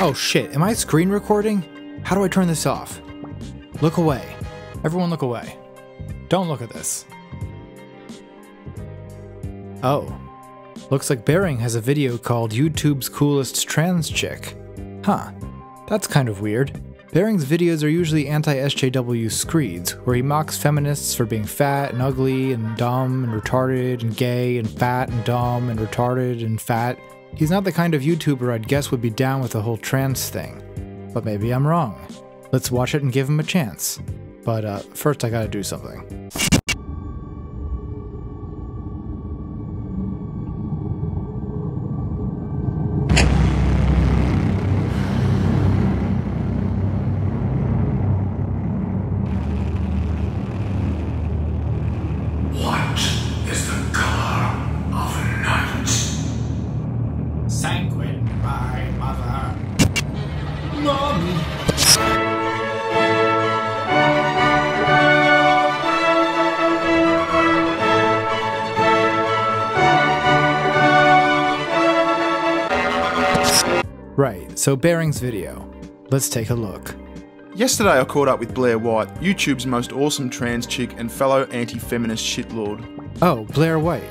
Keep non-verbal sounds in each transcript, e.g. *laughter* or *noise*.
Oh shit, am I screen recording? How do I turn this off? Look away. Everyone look away. Don't look at this. Oh. Looks like Bearing has a video called YouTube's Coolest Trans Chick. Huh. That's kind of weird. Bearing's videos are usually anti SJW screeds, where he mocks feminists for being fat and ugly and dumb and retarded and gay and fat and dumb and retarded and fat. He's not the kind of YouTuber I'd guess would be down with the whole trans thing. But maybe I'm wrong. Let's watch it and give him a chance. But uh, first, I gotta do something. So Bearing's video. Let's take a look. Yesterday, I caught up with Blair White, YouTube's most awesome trans chick and fellow anti feminist shitlord. Oh, Blair White.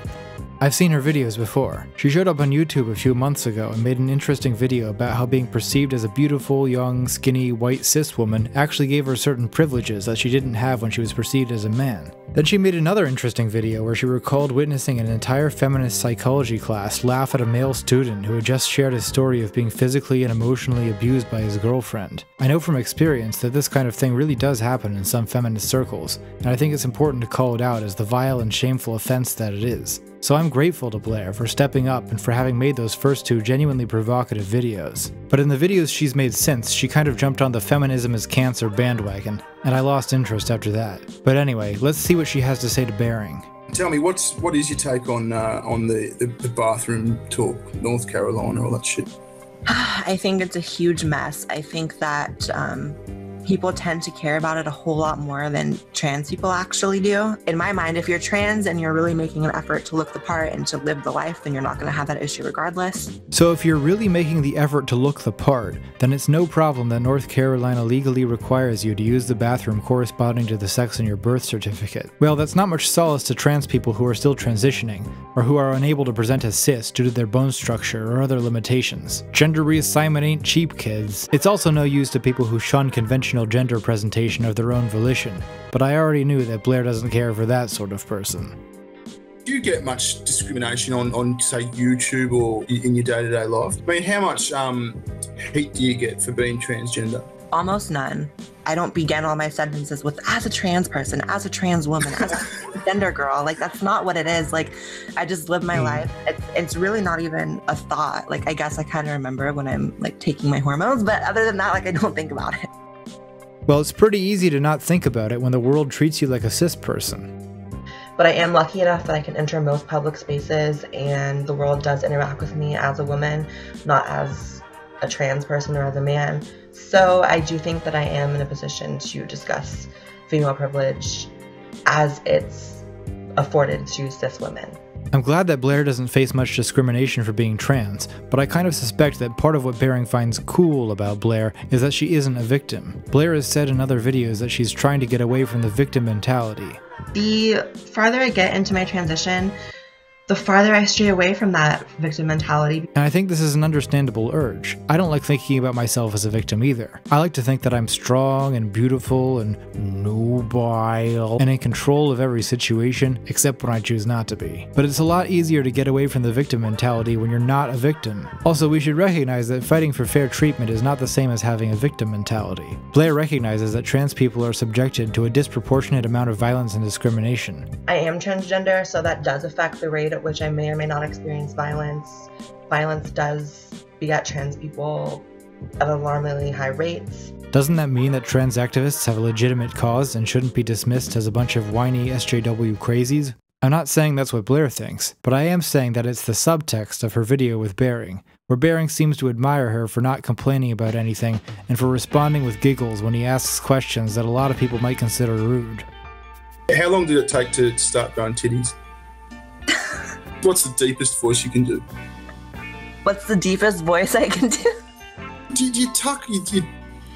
I've seen her videos before. She showed up on YouTube a few months ago and made an interesting video about how being perceived as a beautiful, young, skinny, white cis woman actually gave her certain privileges that she didn't have when she was perceived as a man. Then she made another interesting video where she recalled witnessing an entire feminist psychology class laugh at a male student who had just shared his story of being physically and emotionally abused by his girlfriend. I know from experience that this kind of thing really does happen in some feminist circles, and I think it's important to call it out as the vile and shameful offense that it is. So I'm grateful to Blair for stepping up and for having made those first two genuinely provocative videos. But in the videos she's made since, she kind of jumped on the feminism is cancer bandwagon, and I lost interest after that. But anyway, let's see what she has to say to Bearing. Tell me, what's what is your take on uh, on the, the the bathroom talk, North Carolina, all that shit? *sighs* I think it's a huge mess. I think that um, people tend to care about it a whole lot more than trans people actually do. In my mind, if you're trans and you're really making an effort to look the part and to live the life, then you're not going to have that issue regardless. So if you're really making the effort to look the part, then it's no problem that North Carolina legally requires you to use the bathroom corresponding to the sex in your birth certificate. Well, that's not much solace to trans people who are still transitioning, or who are unable to present as cis due to their bone structure or other limitations. Gender reassignment ain't cheap, kids. It's also no use to people who shun conventional gender presentation of their own volition, but I already knew that Blair doesn't care for that sort of person. Do you get much discrimination on, on say YouTube or in your day to day life? I mean, how much um, heat do you get for being transgender? Almost none. I don't begin all my sentences with as a trans person, as a trans woman, as a *laughs* gender girl. Like that's not what it is. Like I just live my life. It's, it's really not even a thought. Like I guess I kind of remember when I'm like taking my hormones, but other than that, like I don't think about it. Well, it's pretty easy to not think about it when the world treats you like a cis person. but I am lucky enough that I can enter most public spaces and the world does interact with me as a woman, not as a trans person or as a man. So I do think that I am in a position to discuss female privilege as it's afforded to cis women. I'm glad that Blair doesn't face much discrimination for being trans, but I kind of suspect that part of what Bearing finds cool about Blair is that she isn't a victim. Blair has said in other videos that she's trying to get away from the victim mentality. The farther I get into my transition, the farther I stray away from that victim mentality. And I think this is an understandable urge. I don't like thinking about myself as a victim either. I like to think that I'm strong and beautiful and nubile and in control of every situation, except when I choose not to be. But it's a lot easier to get away from the victim mentality when you're not a victim. Also, we should recognize that fighting for fair treatment is not the same as having a victim mentality. Blair recognizes that trans people are subjected to a disproportionate amount of violence and discrimination. I am transgender, so that does affect the rate at which I may or may not experience violence. Violence does beget trans people at alarmingly high rates. Doesn't that mean that trans activists have a legitimate cause and shouldn't be dismissed as a bunch of whiny SJW crazies? I'm not saying that's what Blair thinks, but I am saying that it's the subtext of her video with Bearing, where Bearing seems to admire her for not complaining about anything and for responding with giggles when he asks questions that a lot of people might consider rude. How long did it take to start growing titties? What's the deepest voice you can do? What's the deepest voice I can do? do, you- do you tuck you, you,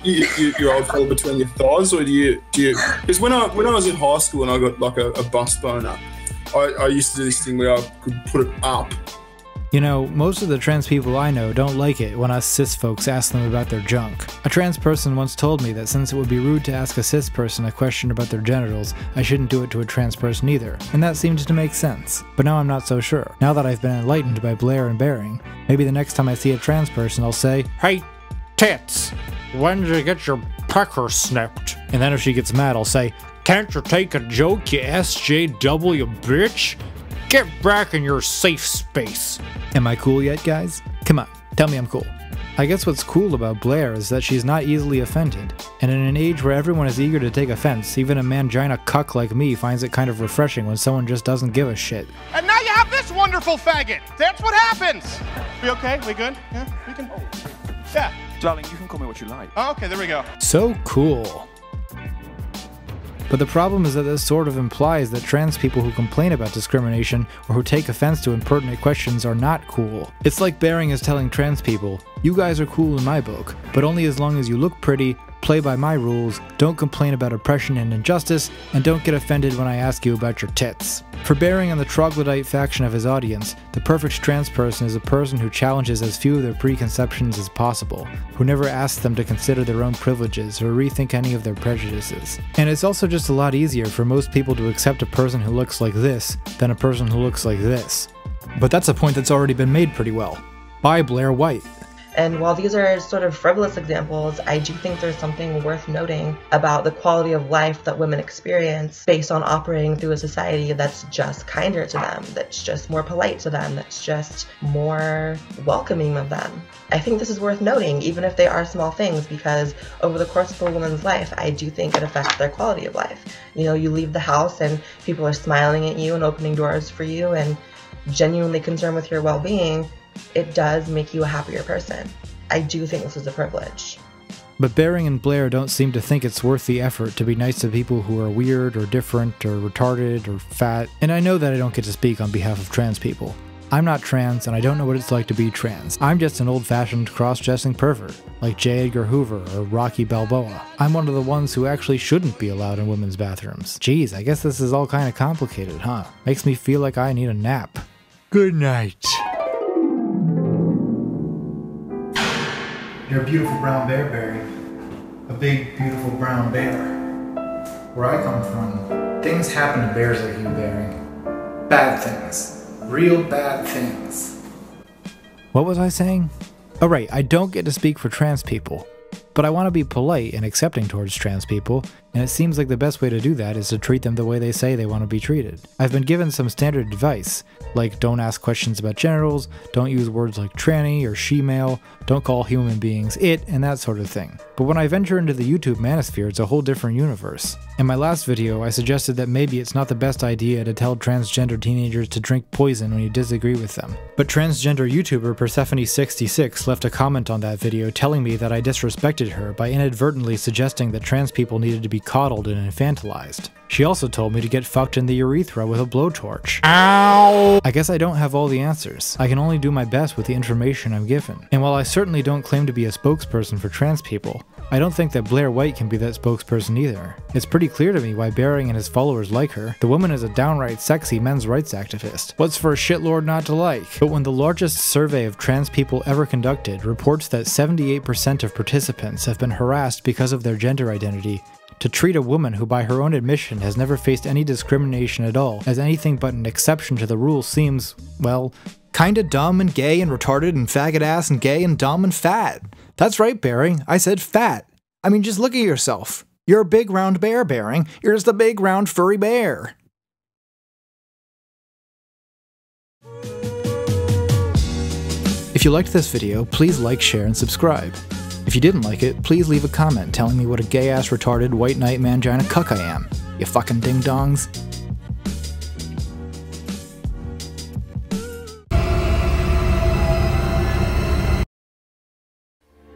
you, you, your old fella between your thighs, or do you do you? Because when I when I was in high school and I got like a, a bust boner, I, I used to do this thing where I could put it up. You know, most of the trans people I know don't like it when us cis folks ask them about their junk. A trans person once told me that since it would be rude to ask a cis person a question about their genitals, I shouldn't do it to a trans person either, and that seemed to make sense. But now I'm not so sure. Now that I've been enlightened by Blair and Bearing, maybe the next time I see a trans person I'll say, Hey, tits, when did you get your pecker snipped? And then if she gets mad, I'll say, Can't you take a joke, you SJW bitch? Get back in your safe space. Am I cool yet, guys? Come on, tell me I'm cool. I guess what's cool about Blair is that she's not easily offended, and in an age where everyone is eager to take offense, even a mangina cuck like me finds it kind of refreshing when someone just doesn't give a shit. And now you have this wonderful faggot. That's what happens. We okay? We good? Yeah, we can. Yeah. Darling, you can call me what you like. Oh, okay, there we go. So cool. But the problem is that this sort of implies that trans people who complain about discrimination or who take offense to impertinent questions are not cool. It's like Bearing is telling trans people, you guys are cool in my book, but only as long as you look pretty, play by my rules, don't complain about oppression and injustice, and don't get offended when I ask you about your tits. For Bearing on the troglodyte faction of his audience, the perfect trans person is a person who challenges as few of their preconceptions as possible, who never asks them to consider their own privileges or rethink any of their prejudices. And it's also just a lot easier for most people to accept a person who looks like this than a person who looks like this. But that's a point that's already been made pretty well. By Blair White. And while these are sort of frivolous examples, I do think there's something worth noting about the quality of life that women experience based on operating through a society that's just kinder to them, that's just more polite to them, that's just more welcoming of them. I think this is worth noting, even if they are small things, because over the course of a woman's life, I do think it affects their quality of life. You know, you leave the house and people are smiling at you and opening doors for you and genuinely concerned with your well being it does make you a happier person. I do think this is a privilege. But Bearing and Blair don't seem to think it's worth the effort to be nice to people who are weird or different or retarded or fat. And I know that I don't get to speak on behalf of trans people. I'm not trans and I don't know what it's like to be trans. I'm just an old fashioned cross dressing pervert, like J. Edgar Hoover or Rocky Balboa. I'm one of the ones who actually shouldn't be allowed in women's bathrooms. Geez, I guess this is all kind of complicated, huh? Makes me feel like I need a nap. Good night. You're a beautiful brown bear, Barry. A big, beautiful brown bear. Where I come from, things happen to bears like you, Barry. Bad things. Real bad things. What was I saying? Oh, right, I don't get to speak for trans people. But I want to be polite and accepting towards trans people, and it seems like the best way to do that is to treat them the way they say they want to be treated. I've been given some standard advice, like don't ask questions about genitals, don't use words like tranny or she-male, don't call human beings it, and that sort of thing. But when I venture into the YouTube manosphere, it's a whole different universe. In my last video, I suggested that maybe it's not the best idea to tell transgender teenagers to drink poison when you disagree with them. But transgender YouTuber Persephone66 left a comment on that video telling me that I disrespected her by inadvertently suggesting that trans people needed to be coddled and infantilized. She also told me to get fucked in the urethra with a blowtorch. Ow! I guess I don't have all the answers. I can only do my best with the information I'm given. And while I certainly don't claim to be a spokesperson for trans people, I don't think that Blair White can be that spokesperson either. It's pretty clear to me why Bearing and his followers like her. The woman is a downright sexy men's rights activist. What's for a shitlord not to like? But when the largest survey of trans people ever conducted reports that 78% of participants have been harassed because of their gender identity, to treat a woman who, by her own admission, has never faced any discrimination at all as anything but an exception to the rule seems, well, kinda dumb and gay and retarded and faggot ass and gay and dumb and fat. That's right, Bearing. I said fat. I mean, just look at yourself. You're a big round bear, Bearing. You're just a big round furry bear. If you liked this video, please like, share, and subscribe. If you didn't like it, please leave a comment telling me what a gay ass retarded white knight mangina cuck I am. You fucking ding dongs.